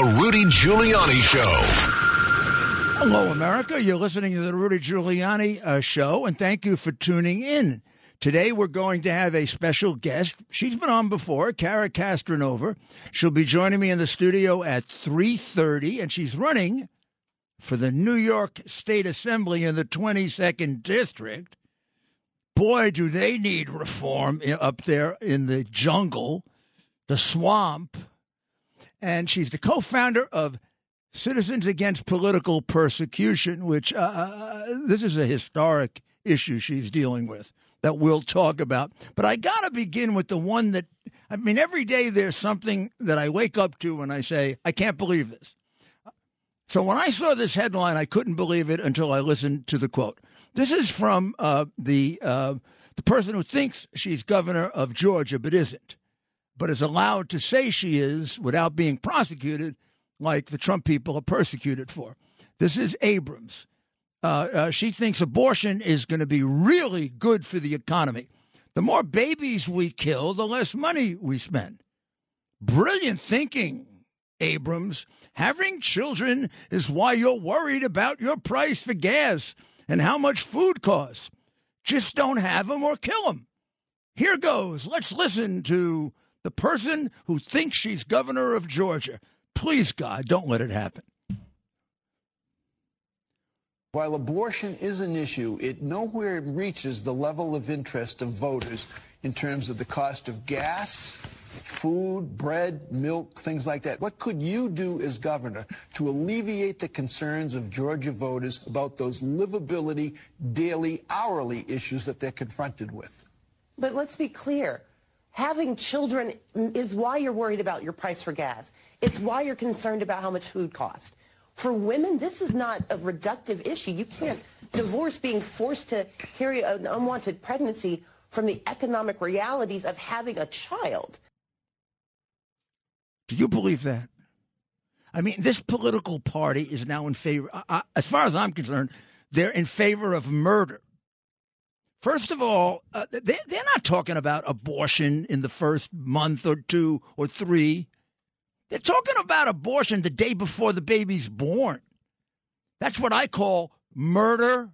The Rudy Giuliani Show. Hello, America. You're listening to the Rudy Giuliani uh, Show, and thank you for tuning in. Today, we're going to have a special guest. She's been on before, Cara Castronuova. She'll be joining me in the studio at 3.30, and she's running for the New York State Assembly in the 22nd District. Boy, do they need reform up there in the jungle, the swamp and she's the co founder of Citizens Against Political Persecution, which uh, uh, this is a historic issue she's dealing with that we'll talk about. But I got to begin with the one that, I mean, every day there's something that I wake up to and I say, I can't believe this. So when I saw this headline, I couldn't believe it until I listened to the quote. This is from uh, the uh, the person who thinks she's governor of Georgia but isn't but is allowed to say she is without being prosecuted, like the Trump people are persecuted for. This is Abrams. Uh, uh, she thinks abortion is going to be really good for the economy. The more babies we kill, the less money we spend. Brilliant thinking, Abrams. Having children is why you're worried about your price for gas and how much food costs. Just don't have them or kill them. Here goes. Let's listen to the person who thinks she's governor of Georgia. Please, God, don't let it happen. While abortion is an issue, it nowhere reaches the level of interest of voters in terms of the cost of gas, food, bread, milk, things like that. What could you do as governor to alleviate the concerns of Georgia voters about those livability, daily, hourly issues that they're confronted with? But let's be clear having children is why you're worried about your price for gas. It's why you're concerned about how much food costs. For women, this is not a reductive issue. You can't divorce being forced to carry an unwanted pregnancy from the economic realities of having a child. Do you believe that? I mean, this political party is now in favor, as far as I'm concerned, they're in favor of murder. First of all, uh, they, they're not talking about abortion in the first month or two or three. They're talking about abortion the day before the baby's born. That's what I call murder.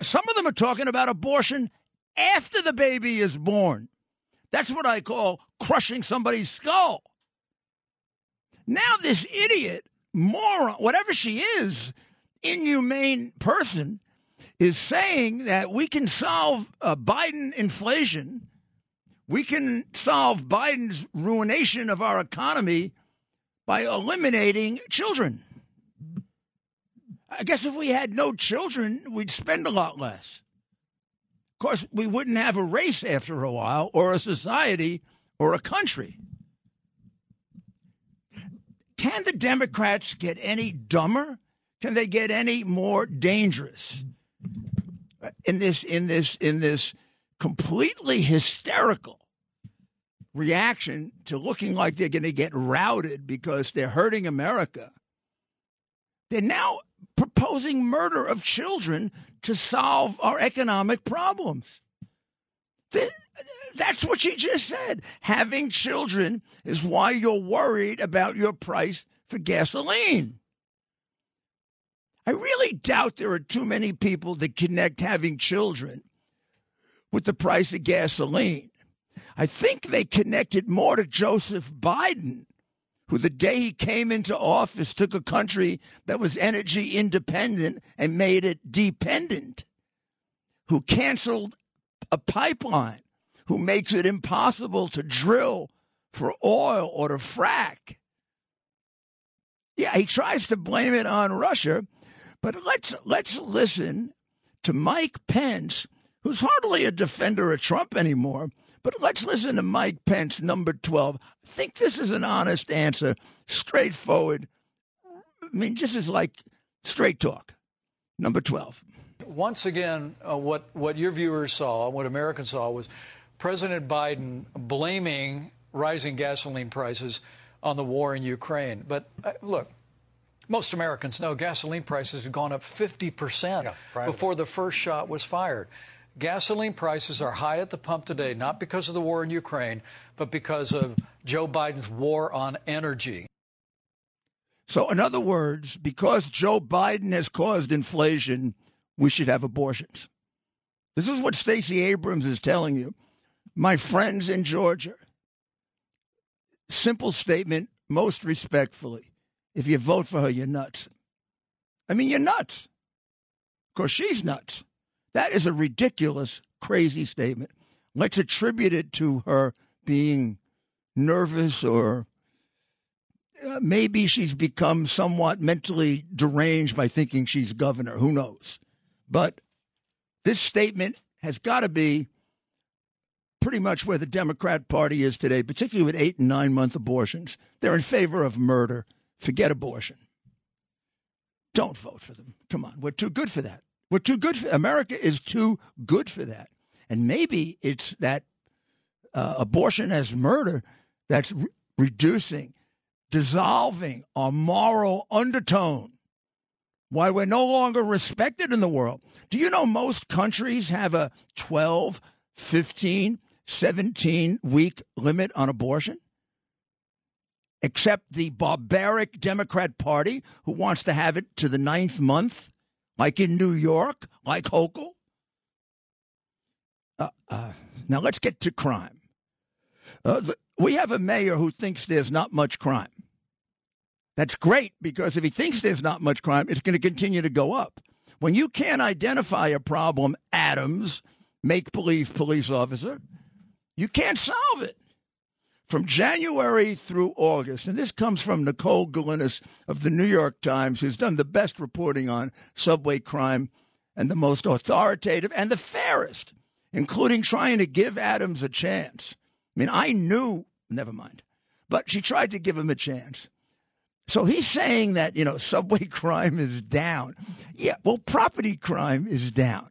Some of them are talking about abortion after the baby is born. That's what I call crushing somebody's skull. Now, this idiot, moron, whatever she is, inhumane person, is saying that we can solve uh, Biden inflation, we can solve Biden's ruination of our economy by eliminating children. I guess if we had no children, we'd spend a lot less. Of course, we wouldn't have a race after a while, or a society, or a country. Can the Democrats get any dumber? Can they get any more dangerous? In this in this in this completely hysterical reaction to looking like they're going to get routed because they're hurting America. They're now proposing murder of children to solve our economic problems. That's what she just said. Having children is why you're worried about your price for gasoline. I really doubt there are too many people that connect having children with the price of gasoline. I think they connected more to Joseph Biden, who the day he came into office took a country that was energy independent and made it dependent, who canceled a pipeline, who makes it impossible to drill for oil or to frack. Yeah, he tries to blame it on Russia but let's let's listen to Mike Pence, who's hardly a defender of Trump anymore, But let's listen to Mike Pence, number 12. I think this is an honest answer, straightforward. I mean, just as like straight talk. Number 12. Once again, uh, what, what your viewers saw, and what Americans saw, was President Biden blaming rising gasoline prices on the war in Ukraine. But uh, look, most Americans know gasoline prices have gone up 50% yeah, before the first shot was fired. Gasoline prices are high at the pump today, not because of the war in Ukraine, but because of Joe Biden's war on energy. So, in other words, because Joe Biden has caused inflation, we should have abortions. This is what Stacey Abrams is telling you. My friends in Georgia, simple statement, most respectfully. If you vote for her, you're nuts. I mean, you're nuts. Of course, she's nuts. That is a ridiculous, crazy statement. Let's attribute it to her being nervous or uh, maybe she's become somewhat mentally deranged by thinking she's governor. Who knows? But this statement has got to be pretty much where the Democrat Party is today, particularly with eight and nine month abortions. They're in favor of murder. Forget abortion. Don't vote for them. Come on. We're too good for that. We're too good for America is too good for that. And maybe it's that uh, abortion as murder that's re- reducing, dissolving our moral undertone. Why we're no longer respected in the world. Do you know most countries have a 12, 15, 17 week limit on abortion? Except the barbaric Democrat Party who wants to have it to the ninth month like in New York, like Hochul. Uh, uh, now let's get to crime. Uh, we have a mayor who thinks there's not much crime. That's great because if he thinks there's not much crime, it's going to continue to go up. When you can't identify a problem, Adams, make believe police officer, you can't solve it from January through August, and this comes from Nicole Gelinas of the New York Times, who's done the best reporting on subway crime and the most authoritative and the fairest, including trying to give Adams a chance. I mean, I knew, never mind, but she tried to give him a chance. So he's saying that, you know, subway crime is down. Yeah, well, property crime is down.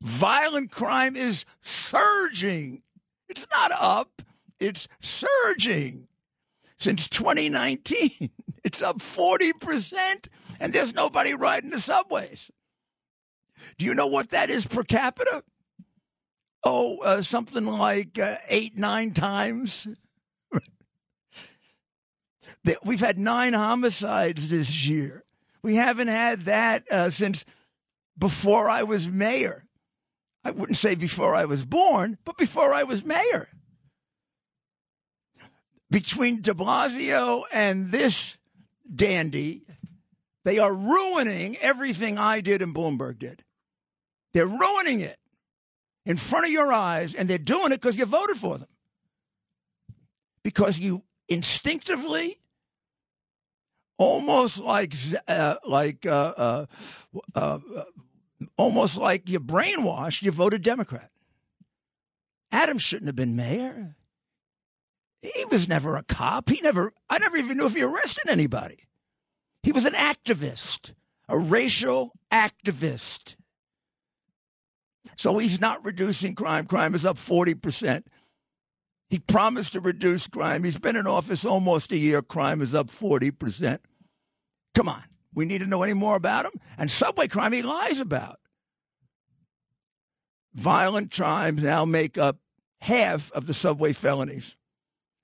Violent crime is surging. It's not up. It's surging. Since 2019, it's up 40%, and there's nobody riding the subways. Do you know what that is per capita? Oh, uh, something like uh, eight, nine times. We've had nine homicides this year. We haven't had that uh, since before I was mayor. I wouldn't say before I was born, but before I was mayor between de Blasio and this dandy, they are ruining everything I did and Bloomberg did. They're ruining it in front of your eyes, and they're doing it because you voted for them. Because you instinctively, almost like uh, like uh, uh, uh, almost like you're brainwashed, you voted Democrat. Adams shouldn't have been mayor. He was never a cop. He never, I never even knew if he arrested anybody. He was an activist, a racial activist. So he's not reducing crime. Crime is up 40%. He promised to reduce crime. He's been in office almost a year. Crime is up 40%. Come on. We need to know any more about him. And subway crime, he lies about. Violent crimes now make up half of the subway felonies.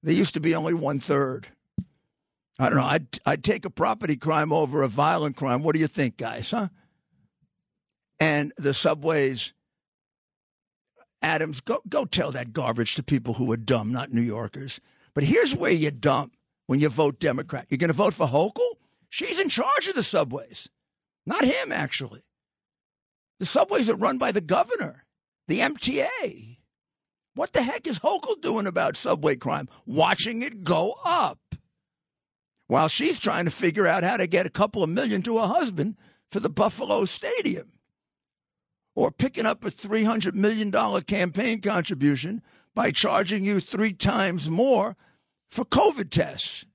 They used to be only one third. I don't know. I'd, I'd take a property crime over a violent crime. What do you think, guys, huh? And the subways, Adams, go, go tell that garbage to people who are dumb, not New Yorkers. But here's where you're dumb when you vote Democrat. You're going to vote for Hochul? She's in charge of the subways, not him, actually. The subways are run by the governor, the MTA. What the heck is Hochul doing about subway crime? Watching it go up. While she's trying to figure out how to get a couple of million to her husband for the Buffalo Stadium. Or picking up a $300 million campaign contribution by charging you three times more for COVID tests.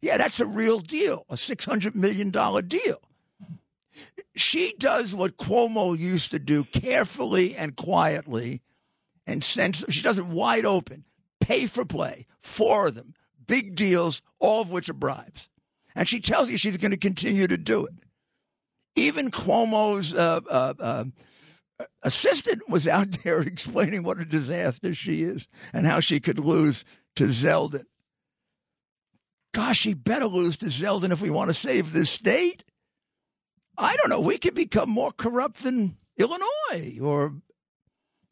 Yeah, that's a real deal, a $600 million deal. She does what Cuomo used to do carefully and quietly and sends, she does it wide open, pay for play, four of them, big deals, all of which are bribes. And she tells you she's going to continue to do it. Even Cuomo's uh, uh, uh, assistant was out there explaining what a disaster she is and how she could lose to Zeldin. Gosh, she better lose to Zeldin if we want to save this state. I don't know. We could become more corrupt than Illinois or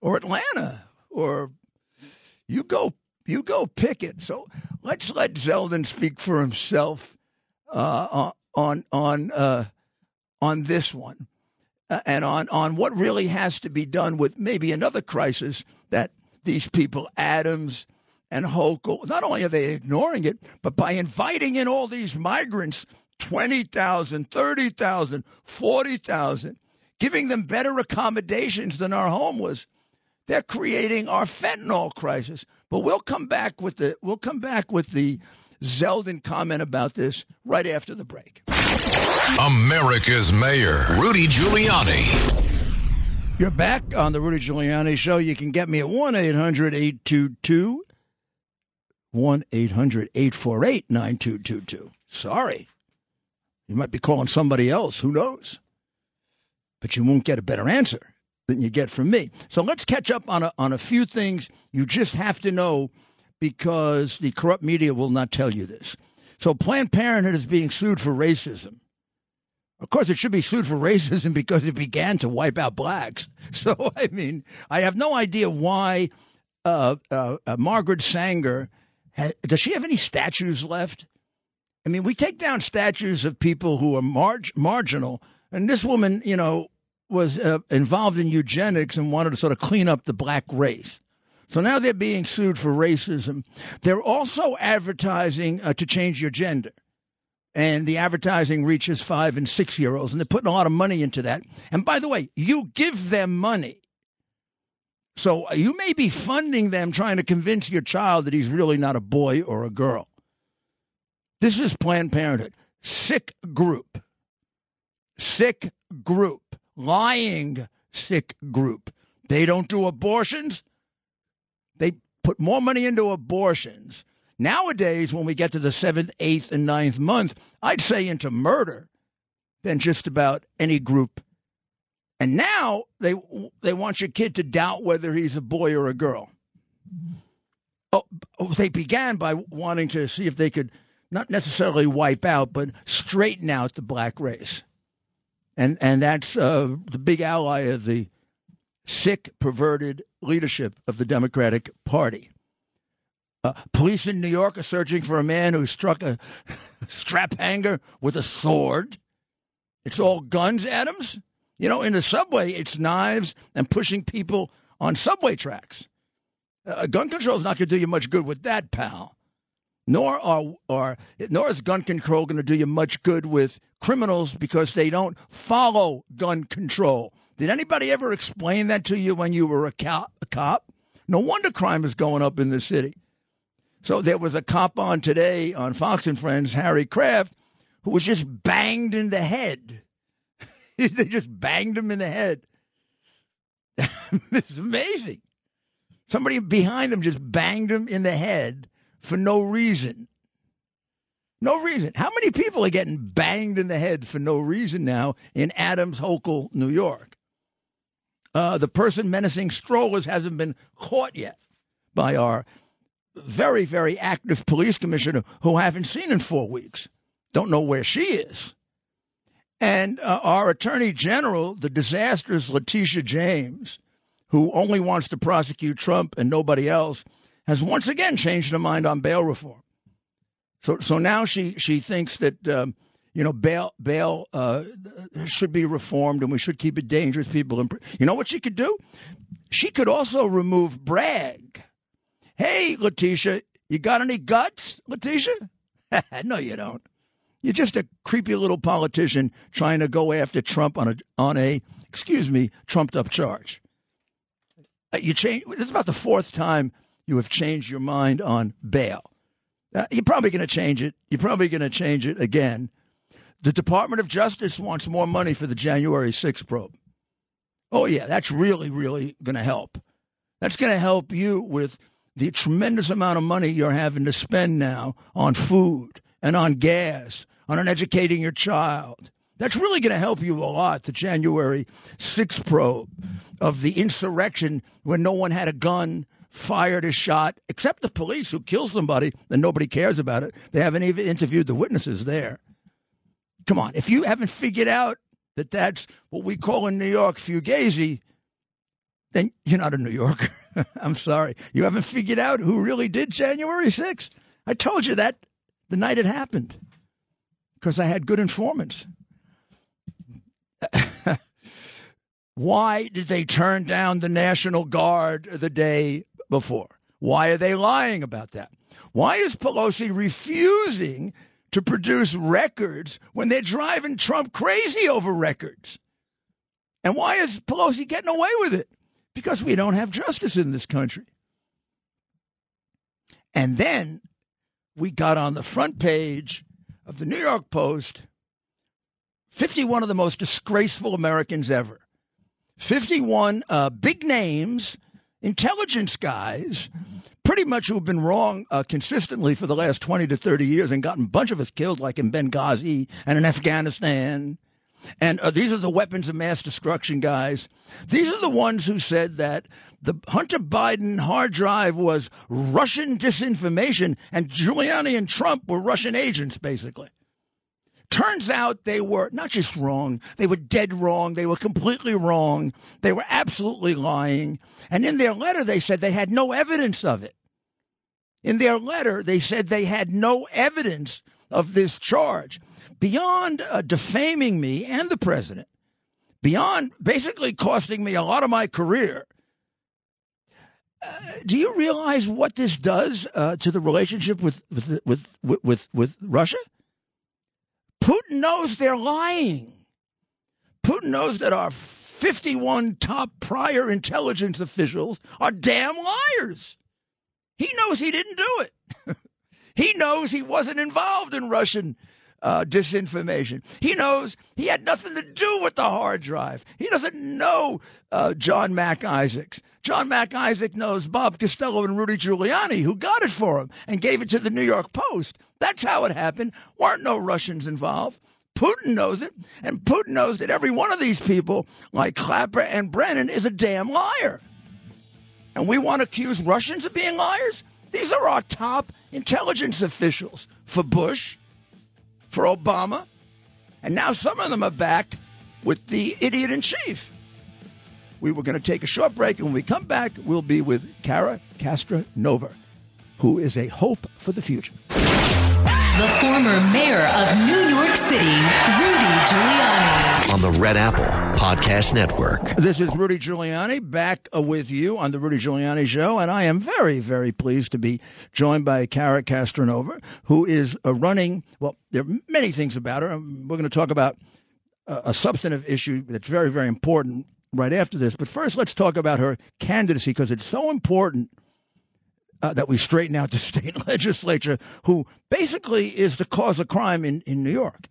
or Atlanta or you go you go pick it. So let's let Zeldin speak for himself uh, on on uh, on this one uh, and on on what really has to be done with maybe another crisis that these people Adams and Hochul not only are they ignoring it, but by inviting in all these migrants 20,000, 30,000, 40,000, giving them better accommodations than our homeless. They're creating our fentanyl crisis. But we'll come back with the we'll come back with the Zeldin comment about this right after the break. America's Mayor, Rudy Giuliani. You're back on the Rudy Giuliani Show. You can get me at 1 800 822 1 800 848 9222. Sorry. You might be calling somebody else. Who knows? But you won't get a better answer than you get from me. So let's catch up on a, on a few things you just have to know because the corrupt media will not tell you this. So Planned Parenthood is being sued for racism. Of course, it should be sued for racism because it began to wipe out blacks. So, I mean, I have no idea why uh, uh, uh, Margaret Sanger had, does she have any statues left? I mean, we take down statues of people who are marg- marginal, and this woman, you know, was uh, involved in eugenics and wanted to sort of clean up the black race. So now they're being sued for racism. They're also advertising uh, to change your gender. And the advertising reaches five and six year olds, and they're putting a lot of money into that. And by the way, you give them money. So uh, you may be funding them trying to convince your child that he's really not a boy or a girl. This is Planned Parenthood. Sick group. Sick group. Lying sick group. They don't do abortions. They put more money into abortions. Nowadays, when we get to the seventh, eighth, and ninth month, I'd say into murder than just about any group. And now they they want your kid to doubt whether he's a boy or a girl. Oh, oh they began by wanting to see if they could not necessarily wipe out, but straighten out the black race. And, and that's uh, the big ally of the sick, perverted leadership of the Democratic Party. Uh, police in New York are searching for a man who struck a strap hanger with a sword. It's all guns, Adams. You know, in the subway, it's knives and pushing people on subway tracks. Uh, gun control is not going to do you much good with that, pal nor are, are nor is gun control going to do you much good with criminals because they don't follow gun control. Did anybody ever explain that to you when you were a cop? A cop? No wonder crime is going up in the city. So there was a cop on today on Fox and Friends, Harry Kraft, who was just banged in the head. they just banged him in the head. it's amazing. Somebody behind him just banged him in the head for no reason. No reason. How many people are getting banged in the head for no reason now in Adams Hochul, New York? Uh, the person menacing strollers hasn't been caught yet by our very, very active police commissioner who I haven't seen in four weeks. Don't know where she is. And uh, our attorney general, the disastrous Letitia James, who only wants to prosecute Trump and nobody else, has once again changed her mind on bail reform. So, so now she she thinks that um, you know bail bail uh, should be reformed and we should keep it dangerous people. In, you know what she could do? She could also remove Bragg. Hey, Letitia, you got any guts, Letitia? no, you don't. You're just a creepy little politician trying to go after Trump on a on a excuse me trumped up charge. Uh, you change. This is about the fourth time you have changed your mind on bail. Uh, you're probably going to change it. You're probably going to change it again. The Department of Justice wants more money for the January 6th probe. Oh, yeah, that's really, really going to help. That's going to help you with the tremendous amount of money you're having to spend now on food and on gas, on educating your child. That's really going to help you a lot, the January 6th probe of the insurrection when no one had a gun, fired a shot, except the police who kill somebody and nobody cares about it. They haven't even interviewed the witnesses there. Come on, if you haven't figured out that that's what we call in New York fugazi, then you're not a New Yorker. I'm sorry. You haven't figured out who really did January 6th. I told you that the night it happened because I had good informants. Why did they turn down the National Guard the day before? Why are they lying about that? Why is Pelosi refusing to produce records when they're driving Trump crazy over records? And why is Pelosi getting away with it? Because we don't have justice in this country. And then we got on the front page of the New York Post 51 of the most disgraceful Americans ever. 51 uh, big names, intelligence guys, pretty much who've been wrong uh, consistently for the last 20 to 30 years and gotten a bunch of us killed, like in Benghazi and in Afghanistan. And uh, these are the weapons of mass destruction guys. These are the ones who said that the Hunter Biden hard drive was Russian disinformation and Giuliani and Trump were Russian agents, basically. Turns out they were not just wrong, they were dead wrong. They were completely wrong. They were absolutely lying. And in their letter, they said they had no evidence of it. In their letter, they said they had no evidence of this charge. Beyond uh, defaming me and the president, beyond basically costing me a lot of my career, uh, do you realize what this does uh, to the relationship with with, with with with Russia? Putin knows they're lying. Putin knows that our 51 top prior intelligence officials are damn liars. He knows he didn't do it. he knows he wasn't involved in Russian uh, disinformation. He knows he had nothing to do with the hard drive. He doesn't know uh, John Mac Isaacs. John Mac Isaac knows Bob Costello and Rudy Giuliani, who got it for him and gave it to the New York Post. That's how it happened. Weren't no Russians involved. Putin knows it, and Putin knows that every one of these people, like Clapper and Brennan, is a damn liar. And we want to accuse Russians of being liars? These are our top intelligence officials for Bush, for Obama, and now some of them are back with the idiot in chief. We were going to take a short break, and when we come back, we'll be with Cara Castronuova, who is a hope for the future. The former mayor of New York City, Rudy Giuliani. On the Red Apple Podcast Network. This is Rudy Giuliani back uh, with you on the Rudy Giuliani Show, and I am very, very pleased to be joined by Cara Castronuova, who is uh, running. Well, there are many things about her. Um, we're going to talk about uh, a substantive issue that's very, very important right after this. But first, let's talk about her candidacy because it's so important uh, that we straighten out the state legislature, who basically is the cause of crime in, in New York.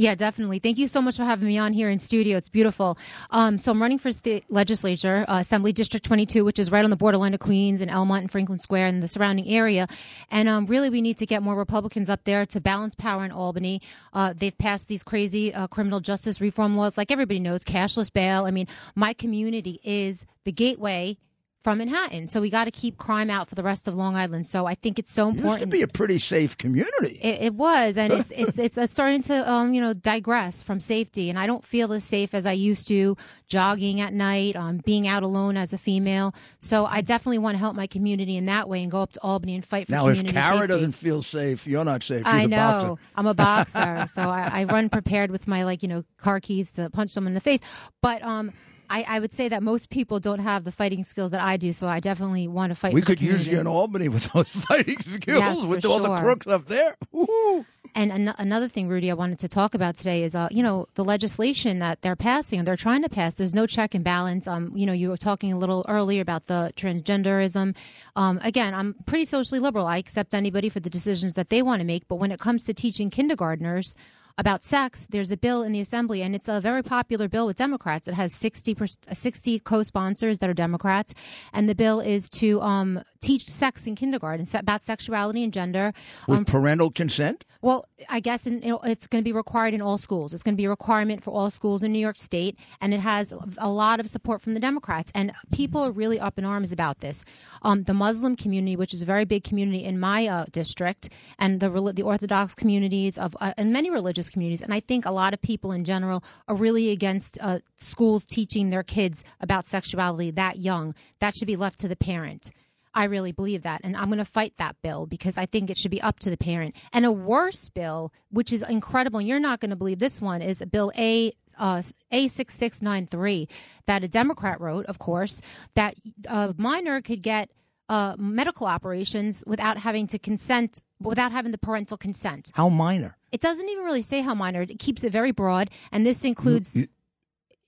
Yeah, definitely. Thank you so much for having me on here in studio. It's beautiful. Um, so I'm running for state legislature, uh, Assembly District 22, which is right on the borderline of Queens and Elmont and Franklin Square and the surrounding area. And um, really, we need to get more Republicans up there to balance power in Albany. Uh, they've passed these crazy uh, criminal justice reform laws, like everybody knows, cashless bail. I mean, my community is the gateway from Manhattan. So we got to keep crime out for the rest of Long Island. So I think it's so It used important. to be a pretty safe community. It, it was, and it's it's it's uh, starting to um you know digress from safety, and I don't feel as safe as I used to jogging at night, um being out alone as a female. So I definitely want to help my community in that way and go up to Albany and fight for now, if community Cara safety. doesn't feel safe, you're not safe. She's I know. I'm a boxer, so I, I run prepared with my like you know car keys to punch someone in the face. But um, I, I would say that most people don't have the fighting skills that I do, so I definitely want to fight. We could use you in Albany with those fighting skills, Yes, with all the crooks up there. Woo-hoo. And an- another thing, Rudy, I wanted to talk about today is, uh, you know, the legislation that they're passing and they're trying to pass. There's no check and balance. Um, you know, you were talking a little earlier about the transgenderism. Um, again, I'm pretty socially liberal. I accept anybody for the decisions that they want to make. But when it comes to teaching kindergartners, about sex, there's a bill in the assembly, and it's a very popular bill with Democrats. It has 60, 60 co-sponsors that are Democrats, and the bill is to um, teach sex in kindergarten about sexuality and gender. With Um, parental consent? well, I guess in, you know, it's going to be required in all schools. It's going to be a requirement for all schools in New York State, and it has a lot of support from the Democrats. And people are really up in arms about this. Um, the Muslim community, which is a very big community in my uh, district, and the the Orthodox communities of uh, and many religious communities, and I think a lot of people in general are really against uh, schools teaching their kids about sexuality that young. That should be left to the parent. I really believe that. And I'm going to fight that bill because I think it should be up to the parent. And a worse bill, which is incredible, you're not going to believe this one, is Bill A. Uh, A6693 that a Democrat wrote, of course, that a minor could get uh, medical operations without having to consent, without having the parental consent. How minor? It doesn't even really say how minor. It keeps it very broad, and this includes You-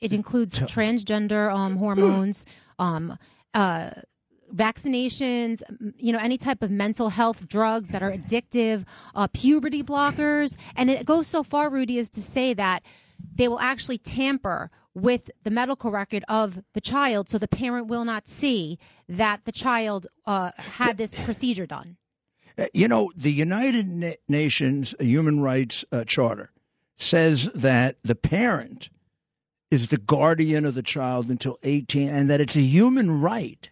it includes transgender um, hormones, um, uh, vaccinations, you know, any type of mental health drugs that are addictive, uh, puberty blockers, and it goes so far, Rudy, as to say that they will actually tamper with the medical record of the child, so the parent will not see that the child uh, had this procedure done. Uh, You know, the United Nations Human Rights uh, Charter says that the parent is the guardian of the child until 18 and that it's a human right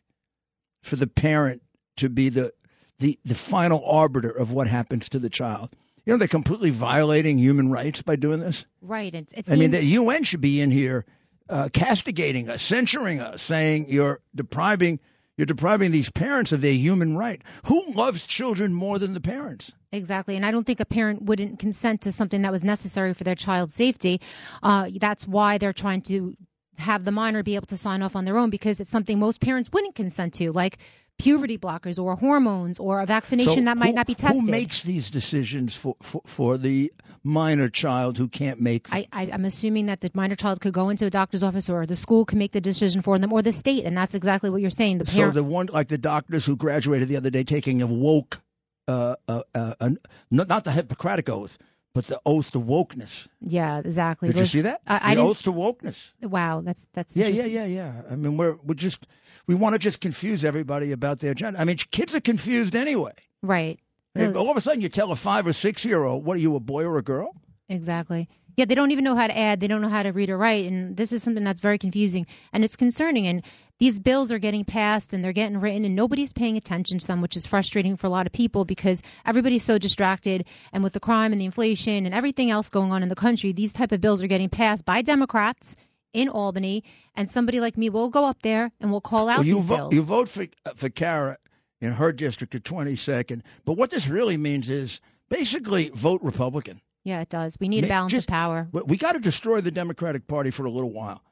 for the parent to be the the, the final arbiter of what happens to the child. You know, they're completely violating human rights by doing this. Right. It's, it I mean, the UN should be in here uh, castigating us, censuring us, saying you're depriving you're depriving these parents of their human right. Who loves children more than the parents? Exactly. And I don't think a parent wouldn't consent to something that was necessary for their child's safety. Uh, that's why they're trying to have the minor be able to sign off on their own because it's something most parents wouldn't consent to, like puberty blockers or hormones or a vaccination So that might who- not be tested. Who makes these decisions for, for, for the minor child who can't make them? I, I, I'm assuming that the minor child could go into a doctor's office or the school can make the decision for them or the state. And that's exactly what you're saying. The so the one like the doctors who graduated the other day taking a woke, uh, uh, uh, uh, not, not the Hippocratic oath, but the oath to wokeness. yeah, exactly. Did you see that? I, I the didn't, oath to wokeness. wow, that's that's Yeah, yeah, yeah, yeah. I mean, we're we're just we want to just confuse everybody about their gender. I mean, kids are confused anyway. Right. No, all of a sudden, you tell a five or six year old, "What are you, a boy or a girl?" Exactly. Yeah, they don't even know how to add. They don't know how to read or write. And this is something that's very confusing and it's concerning. And these bills are getting passed and they're getting written and nobody's paying attention to them, which is frustrating for a lot of people because everybody's so distracted. And with the crime and the inflation and everything else going on in the country, these type of bills are getting passed by Democrats in Albany. And somebody like me will go up there and we'll call out Well, you bills. you vote for uh, for Cara in her district of twenty second. But what this really means is basically vote Republican. Yeah, it does. We need a balance just- of power. We- We got to destroy the Democratic Party for a little while.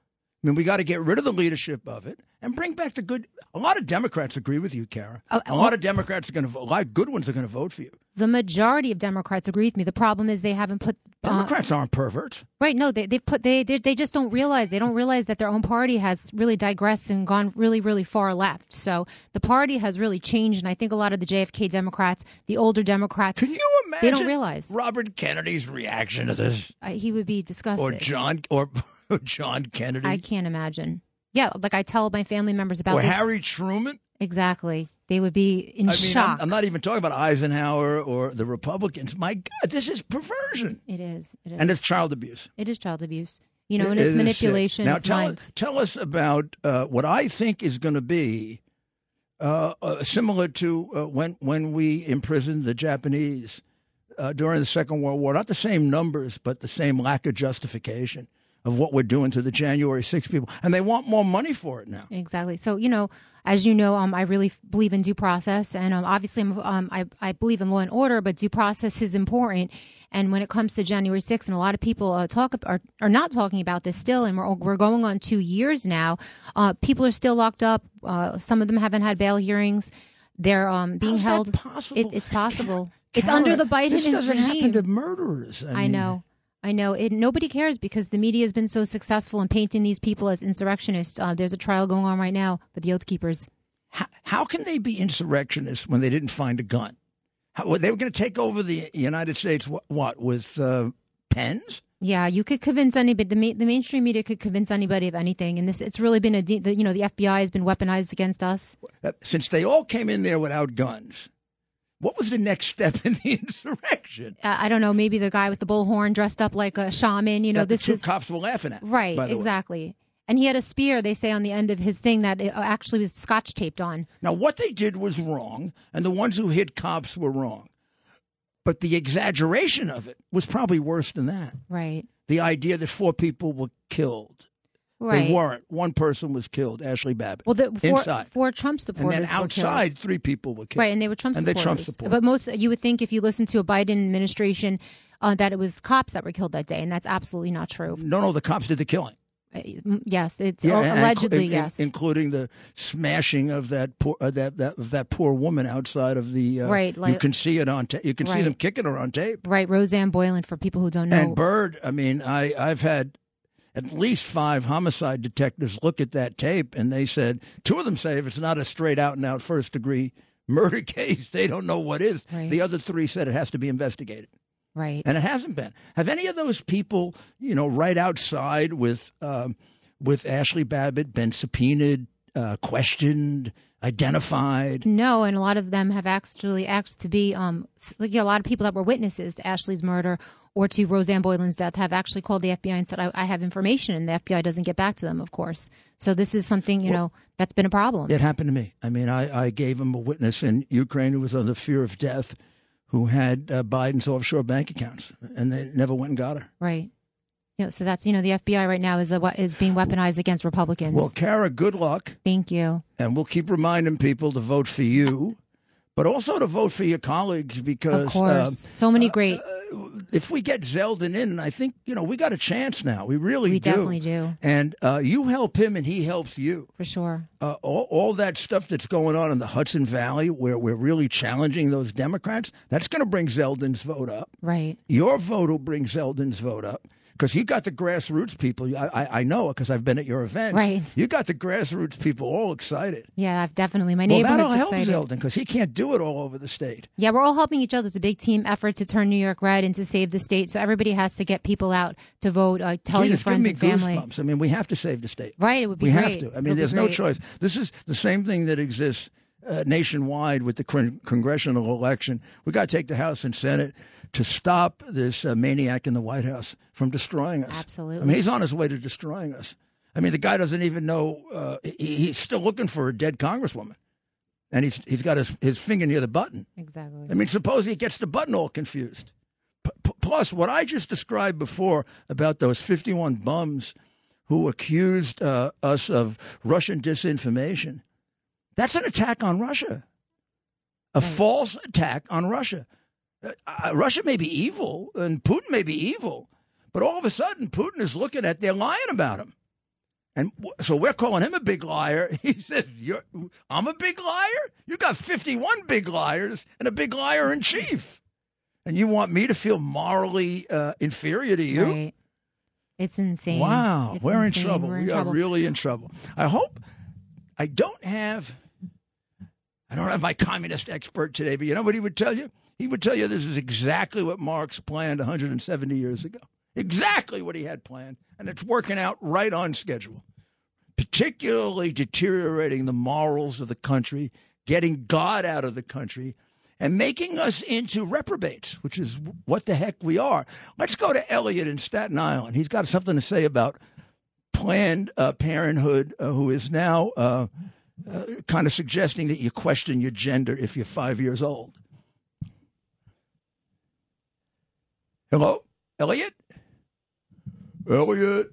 I mean, we got to get rid of the leadership of it and bring back the good. A lot of Democrats agree with you, Cara. Oh, a lot of Democrats are going to vote. A lot of good ones are going to vote for you. The majority of Democrats agree with me. The problem is they haven't put uh, Democrats aren't perverts. Right. No, they they've put they they they just don't realize they don't realize that their own party has really digressed and gone really really far left. So the party has really changed, and I think a lot of the JFK Democrats, the older Democrats, Can you imagine? They don't realize. Robert Kennedy's reaction to this, uh, he would be disgusted. or John, or John Kennedy, I can't imagine. Yeah, like I tell my family members about or this. Harry Truman. Exactly. They would be in I mean, shock. I'm, I'm not even talking about Eisenhower or the Republicans. My God, this is perversion it is. It is. and it's child abuse. it is child abuse. You know, and it's is manipulation. Now it's tell mind. tell us about uh, what I think is going to be uh, uh, similar to uh, when when we imprisoned the Japanese uh, during the Second World War. Not the same numbers, but the same lack of justification of what we're doing to the January 6 people, and they want more money for it now. Exactly. So you know, as you know, um, I really f- believe in due process, and um, obviously, I'm, um, I I believe in law and order, but due process is important. And when it comes to January 6th, and a lot of people uh, talk are are not talking about this still, and we're we're going on two years now. Uh, people are still locked up. Uh, some of them haven't had bail hearings. They're um, being How's held. possible? It, it's possible. It's under the Biden This doesn't regime. happen to murderers. I, I mean, know. I know. It, nobody cares because the media has been so successful in painting these people as insurrectionists. Uh, there's a trial going on right now for the Oath Keepers. How, how can they be insurrectionists when they didn't find a gun? How, they were going to take over the United States. What, what with uh, pens? Yeah, you could convince anybody. The, ma- the mainstream media could convince anybody of anything, and this it's really been a de- the, you know the FBI has been weaponized against us. Since they all came in there without guns, what was the next step in the insurrection? Uh, I don't know, maybe the guy with the bullhorn dressed up like a shaman. You know, that the this two is cops were laughing at. right, the way. exactly. And he had a spear. They say on the end of his thing that it actually was scotch taped on. Now, what they did was wrong, and the ones who hit cops were wrong. But the exaggeration of it was probably worse than that. Right, The idea that four people were killed. Right. They weren't. One person was killed, Ashli Babbitt. Well, the four, inside. four Trump and supporters then were outside, three people were killed. Right, and they were Trump and supporters. Trump supporters. But most, you would think if you listen to a Biden administration, uh, that it was cops that were killed that day, and that's absolutely not true. no, no, the cops did the killing. Uh, Yes, it's Yeah, al- and- allegedly in- yes. including the smashing of that poor uh, that that that poor woman outside of the. Uh, Right, you can see it on. Ta- you can see them kicking her on tape. right, Rosanne Boyland. For people who don't know, And Bird, I mean, I I've had at least five homicide detectives look at that tape, and they said two of them say if it's not a straight out and out first degree murder case, they don't know what is. Right. The other three said it has to be investigated. right? and it hasn't been. Have any of those people, you know, right outside with um, with Ashli Babbitt been subpoenaed, uh, questioned, identified? No, and a lot of them have actually asked to be um like a lot of people that were witnesses to Ashli's murder or to Rosanne Boyland's death have actually called the FBI and said I, I have information, and the FBI doesn't get back to them, of course. So this is something you know that's been a problem. It happened to me. I mean, I, I gave him a witness in Ukraine who was under fear of death, who had uh, Biden's offshore bank accounts, and they never went and got her. Right. You know, so that's you know the FBI right now is a, we- is being weaponized against Republicans. Well, Cara, good luck, Thank you. and we'll keep reminding people to vote for you, but also to vote for your colleagues because. Of course, um, so many great. if we get Zeldin in, I think you know we got a chance now. We really do We do. definitely do. And uh, you help him, and he helps you. for sure. Uh, all, all that stuff that's going on in the Hudson Valley, where we're really challenging those Democrats, that's going to bring Zeldin's vote up. Right. Your vote will bring Zeldin's vote up. Because you got the grassroots people. I, I, I know it because I've been at your events. Right. You got the grassroots people all excited. Yeah, I've definitely. My Well, that'll help excited. Zeldin because he can't do it all over the state. Yeah, we're all helping each other. It's a big team effort to turn New York red and to save the state. So everybody has to get people out to vote. Uh, tell Gee, your friends me and family. goosebumps. I mean, we have to save the state. Right, it would be we great. have to. I mean, there's no choice. This is the same thing that exists uh, nationwide with the con- congressional election. We got to take the House and Senate to stop this uh, maniac in the White House from destroying us. Absolutely. I mean, he's on his way to destroying us. I mean, the guy doesn't even know. Uh, he, he's still looking for a dead congresswoman, and he's he's got his his finger near the button. Exactly. I mean, suppose he gets the button all confused. P- p- plus, what I just described before about those 51 bums who accused uh, us of Russian disinformation, that's an attack on Russia. A false attack on Russia. Uh, uh, Russia may be evil, and Putin may be evil, but all of a sudden, Putin is looking at they're lying about him. And w- so we're calling him a big liar. He says, You're, I'm a big liar? You got 51 big liars and a big liar in chief. And you want me to feel morally uh, inferior to you? Right. It's insane. Wow, It's we're in trouble. We're in we trouble. are really in trouble. I hope I don't have I don't have my communist expert today, but you know what he would tell you? He would tell you this is exactly what Marx planned 170 years ago. Exactly what he had planned, and it's working out right on schedule. Particularly deteriorating the morals of the country, getting God out of the country, and making us into reprobates, which is what the heck we are. Let's go to Elliot in Staten Island. He's got something to say about Planned uh, Parenthood, uh, who is now uh, uh, kind of suggesting that you question your gender if you're five years old. Hello, Elliot. Elliot.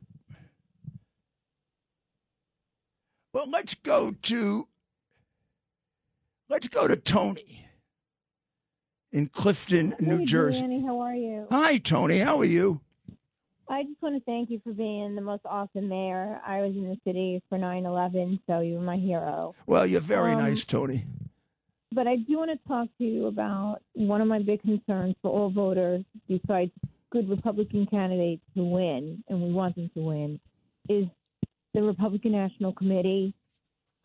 Well, let's go to let's go to Tony in Clifton, New Jersey. Giuliani, how are you? Hi, Tony. How are you? I just want to thank you for being the most awesome mayor. I was in the city for 9/11, so you were my hero. Well, you're very Um, nice, Tony. but I do want to talk to you about one of my big concerns for all voters, besides good Republican candidates to win, and we want them to win, is the Republican National Committee.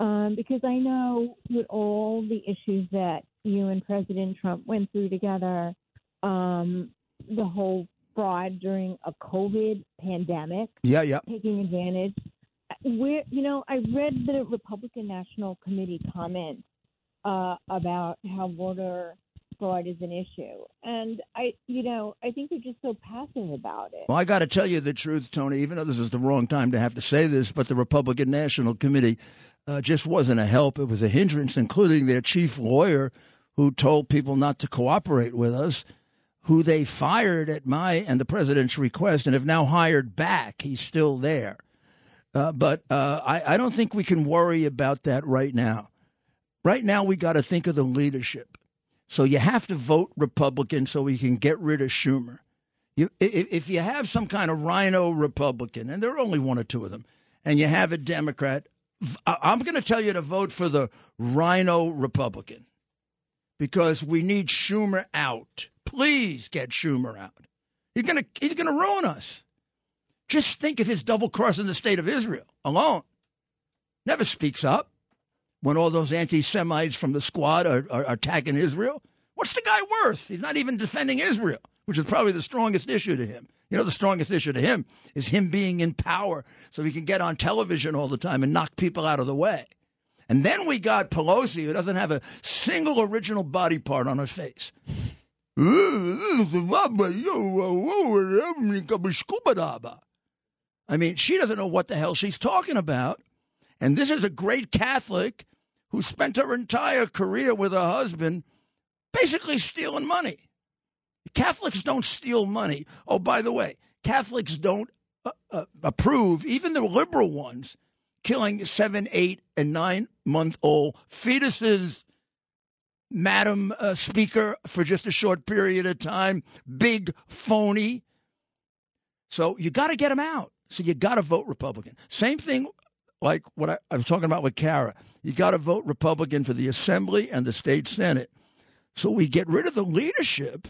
Um, because I know with all the issues that you and President Trump went through together, um, the whole fraud during a COVID pandemic, Yeah, yeah. taking advantage. Where you know, I read the Republican National Committee comments uh, about how voter fraud is an issue, and I, you know, I think they're just so passive about it. Well, I got to tell you the truth, Tony, even though this is the wrong time to have to say this, but the Republican National Committee uh, just wasn't a help. It was a hindrance, including their chief lawyer who told people not to cooperate with us, who they fired at my and the president's request and have now hired back. He's still there. Uh, but uh, I, I don't think we can worry about that right now. Right now, we got to think of the leadership. So you have to vote Republican so we can get rid of Schumer. You, if, if you have some kind of RINO Republican, and there are only one or two of them, and you have a Democrat, I'm going to tell you to vote for the RINO Republican because we need Schumer out. Please get Schumer out. He's to he's to ruin us. Just think of his double crossing the state of Israel alone. Never speaks up when all those anti Semites from the squad are, are, are attacking Israel. What's the guy worth? He's not even defending Israel, which is probably the strongest issue to him. You know, the strongest issue to him is him being in power so he can get on television all the time and knock people out of the way. And then we got Pelosi, who doesn't have a single original body part on her face. I mean, she doesn't know what the hell she's talking about. And this is a great Catholic who spent her entire career with her husband basically stealing money. Catholics don't steal money. Oh, by the way, Catholics don't uh, uh, approve, even the liberal ones, killing seven, eight, and nine month old fetuses. Madam uh, Speaker, for just a short period of time, big phony. So you got to get them out. So you got to vote Republican. Same thing like what I, I was talking about with Cara. You got to vote Republican for the Assembly and the state Senate. So we get rid of the leadership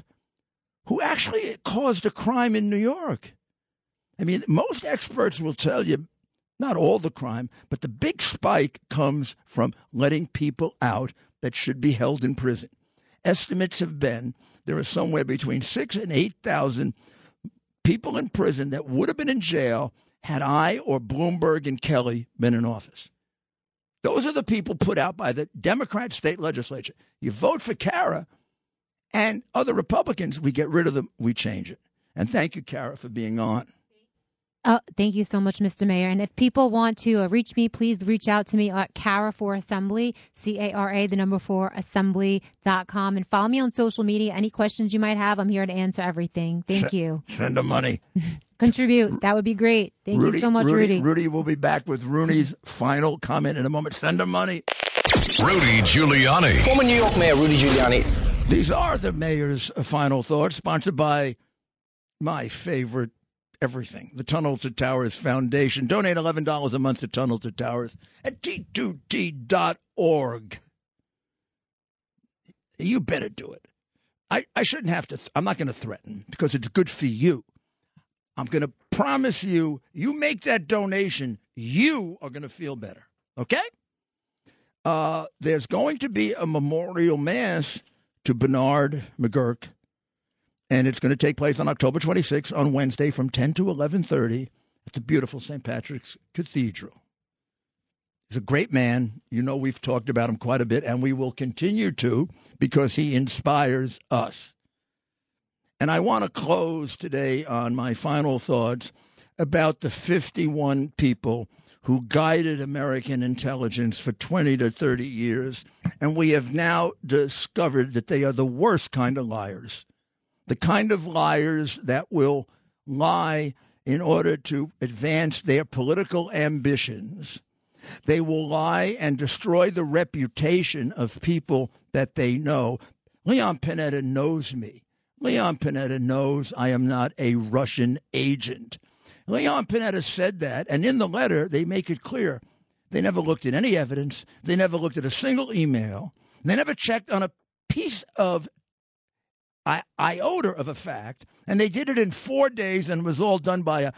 who actually caused a crime in New York. I mean, most experts will tell you not all the crime, but the big spike comes from letting people out that should be held in prison. Estimates have been there are somewhere between six and 8,000 people in prison that would have been in jail had I or Bloomberg and Kelly been in office. Those are the people put out by the Democrat state legislature. You vote for Cara and other Republicans, we get rid of them, we change it. And thank you, Cara, for being on. Uh, thank you so much, Mr. Mayor. And if people want to uh, reach me, please reach out to me at Cara for Assembly, C A R A, the number four, assembly.com. And follow me on social media. Any questions you might have, I'm here to answer everything. Thank Send- you. Send them money. Contribute. That would be great. Thank you so much, Rudy. Rudy will be back with Rooney's final comment in a moment. Send them money. Rudy Giuliani. Former New York Mayor Rudy Giuliani. These are the mayor's final thoughts, sponsored by my favorite everything, the Tunnel to Towers Foundation. Donate $11 a month to Tunnel to Towers at t2t.org. You better do it. I, I shouldn't have to, I'm not going to threaten because it's good for you. I'm going to promise you, you make that donation, you are going to feel better. Okay? Uh, there's going to be a memorial mass to Bernard Kerik, and it's going to take place on October 26th on Wednesday from 10 to 11:30 at the beautiful St. Patrick's Cathedral. He's a great man. You know we've talked about him quite a bit, and we will continue to because he inspires us. And I want to close today on my final thoughts about the 51 people who guided American intelligence for 20 to 30 years. And we have now discovered that they are the worst kind of liars. The kind of liars that will lie in order to advance their political ambitions. They will lie and destroy the reputation of people that they know. Leon Panetta knows me. Leon Panetta knows I am not a Russian agent. Leon Panetta said that, and in the letter, they make it clear they never looked at any evidence, they never looked at a single email, They never checked on a piece of I- iota of a fact, and they did it in four days, and it was all done by a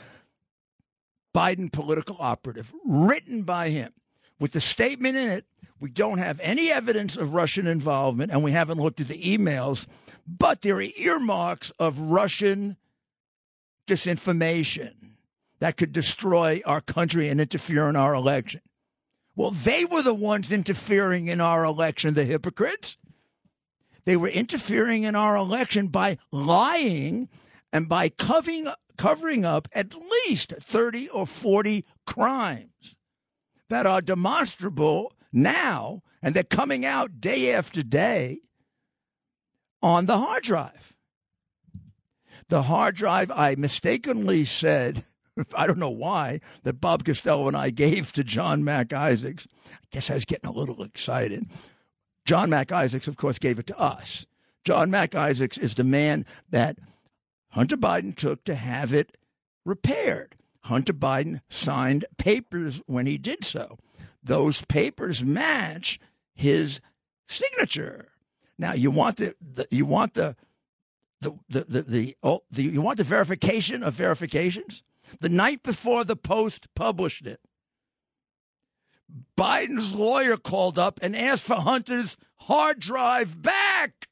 Biden political operative, written by him, with the statement in it. We don't have any evidence of Russian involvement, and we haven't looked at the emails, but there are earmarks of Russian disinformation that could destroy our country and interfere in our election. Well, they were the ones interfering in our election, the hypocrites. They were interfering in our election by lying and by covering, covering up at least 30 or 40 crimes that are demonstrable now, and they're coming out day after day on the hard drive. The hard drive, I mistakenly said, I don't know why, that Bob Costello and I gave to John Mac Isaacs. I guess I was getting a little excited. John Mac Isaacs, of course, gave it to us. John Mac Isaacs is the man that Hunter Biden took to have it repaired. Hunter Biden signed papers when he did so. Those papers match his signature. Now you want the, the you want the the the the, the, oh, the you want the verification of verifications. The night before the Post published it, Biden's lawyer called up and asked for Hunter's hard drive back.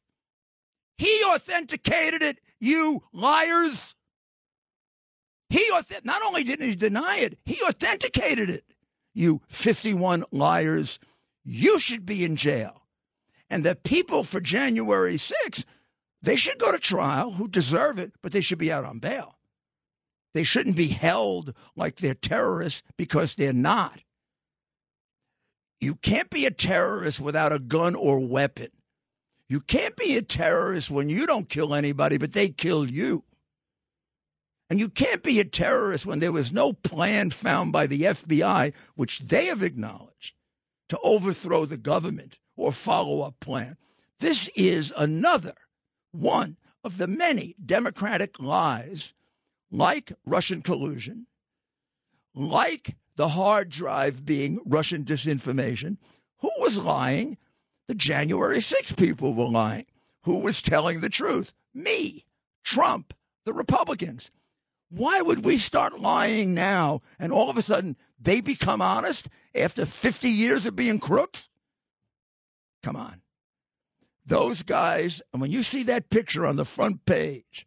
He authenticated it, you liars. He auth- not only didn't he deny it, he authenticated it. You 51 liars. You should be in jail. And the people for January 6th, they should go to trial who deserve it, but they should be out on bail. They shouldn't be held like they're terrorists because they're not. You can't be a terrorist without a gun or weapon. You can't be a terrorist when you don't kill anybody, but they kill you. And you can't be a terrorist when there was no plan found by the FBI, which they have acknowledged, to overthrow the government or follow up plan. This is another one of the many Democratic lies, like Russian collusion, like the hard drive being Russian disinformation. Who was lying? The January 6 people were lying. Who was telling the truth? Me, Trump, the Republicans. Why would we start lying now and all of a sudden they become honest after 50 years of being crooks? Come on. Those guys, and when you see that picture on the front page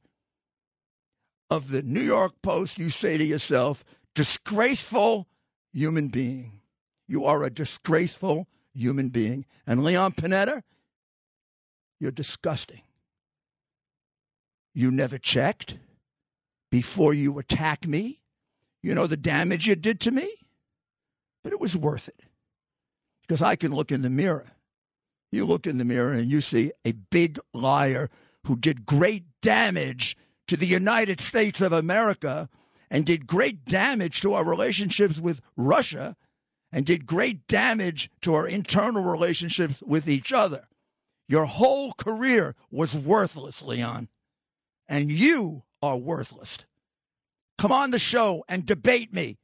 of the New York Post, you say to yourself, disgraceful human being. You are a disgraceful human being. And Leon Panetta, you're disgusting. You never checked before you attack me. You know the damage you did to me? But it was worth it. Because I can look in the mirror. You look in the mirror and you see a big liar who did great damage to the United States of America and did great damage to our relationships with Russia and did great damage to our internal relationships with each other. Your whole career was worthless, Leon. And you are worthless. Come on the show and debate me,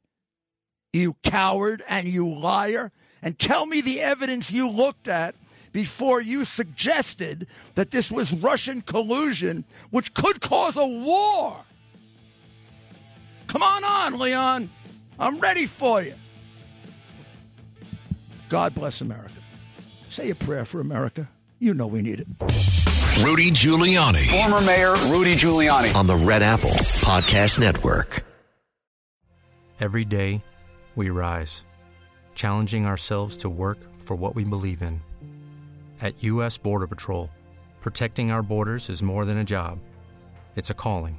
you coward and you liar, and tell me the evidence you looked at before you suggested that this was Russian collusion, which could cause a war. Come on on, Leon. I'm ready for you. God bless America. Say a prayer for America. You know we need it. Rudy Giuliani. Former Mayor Rudy Giuliani. On the Red Apple Podcast Network. Every day, we rise, challenging ourselves to work for what we believe in. At U.S. Border Patrol, protecting our borders is more than a job, it's a calling.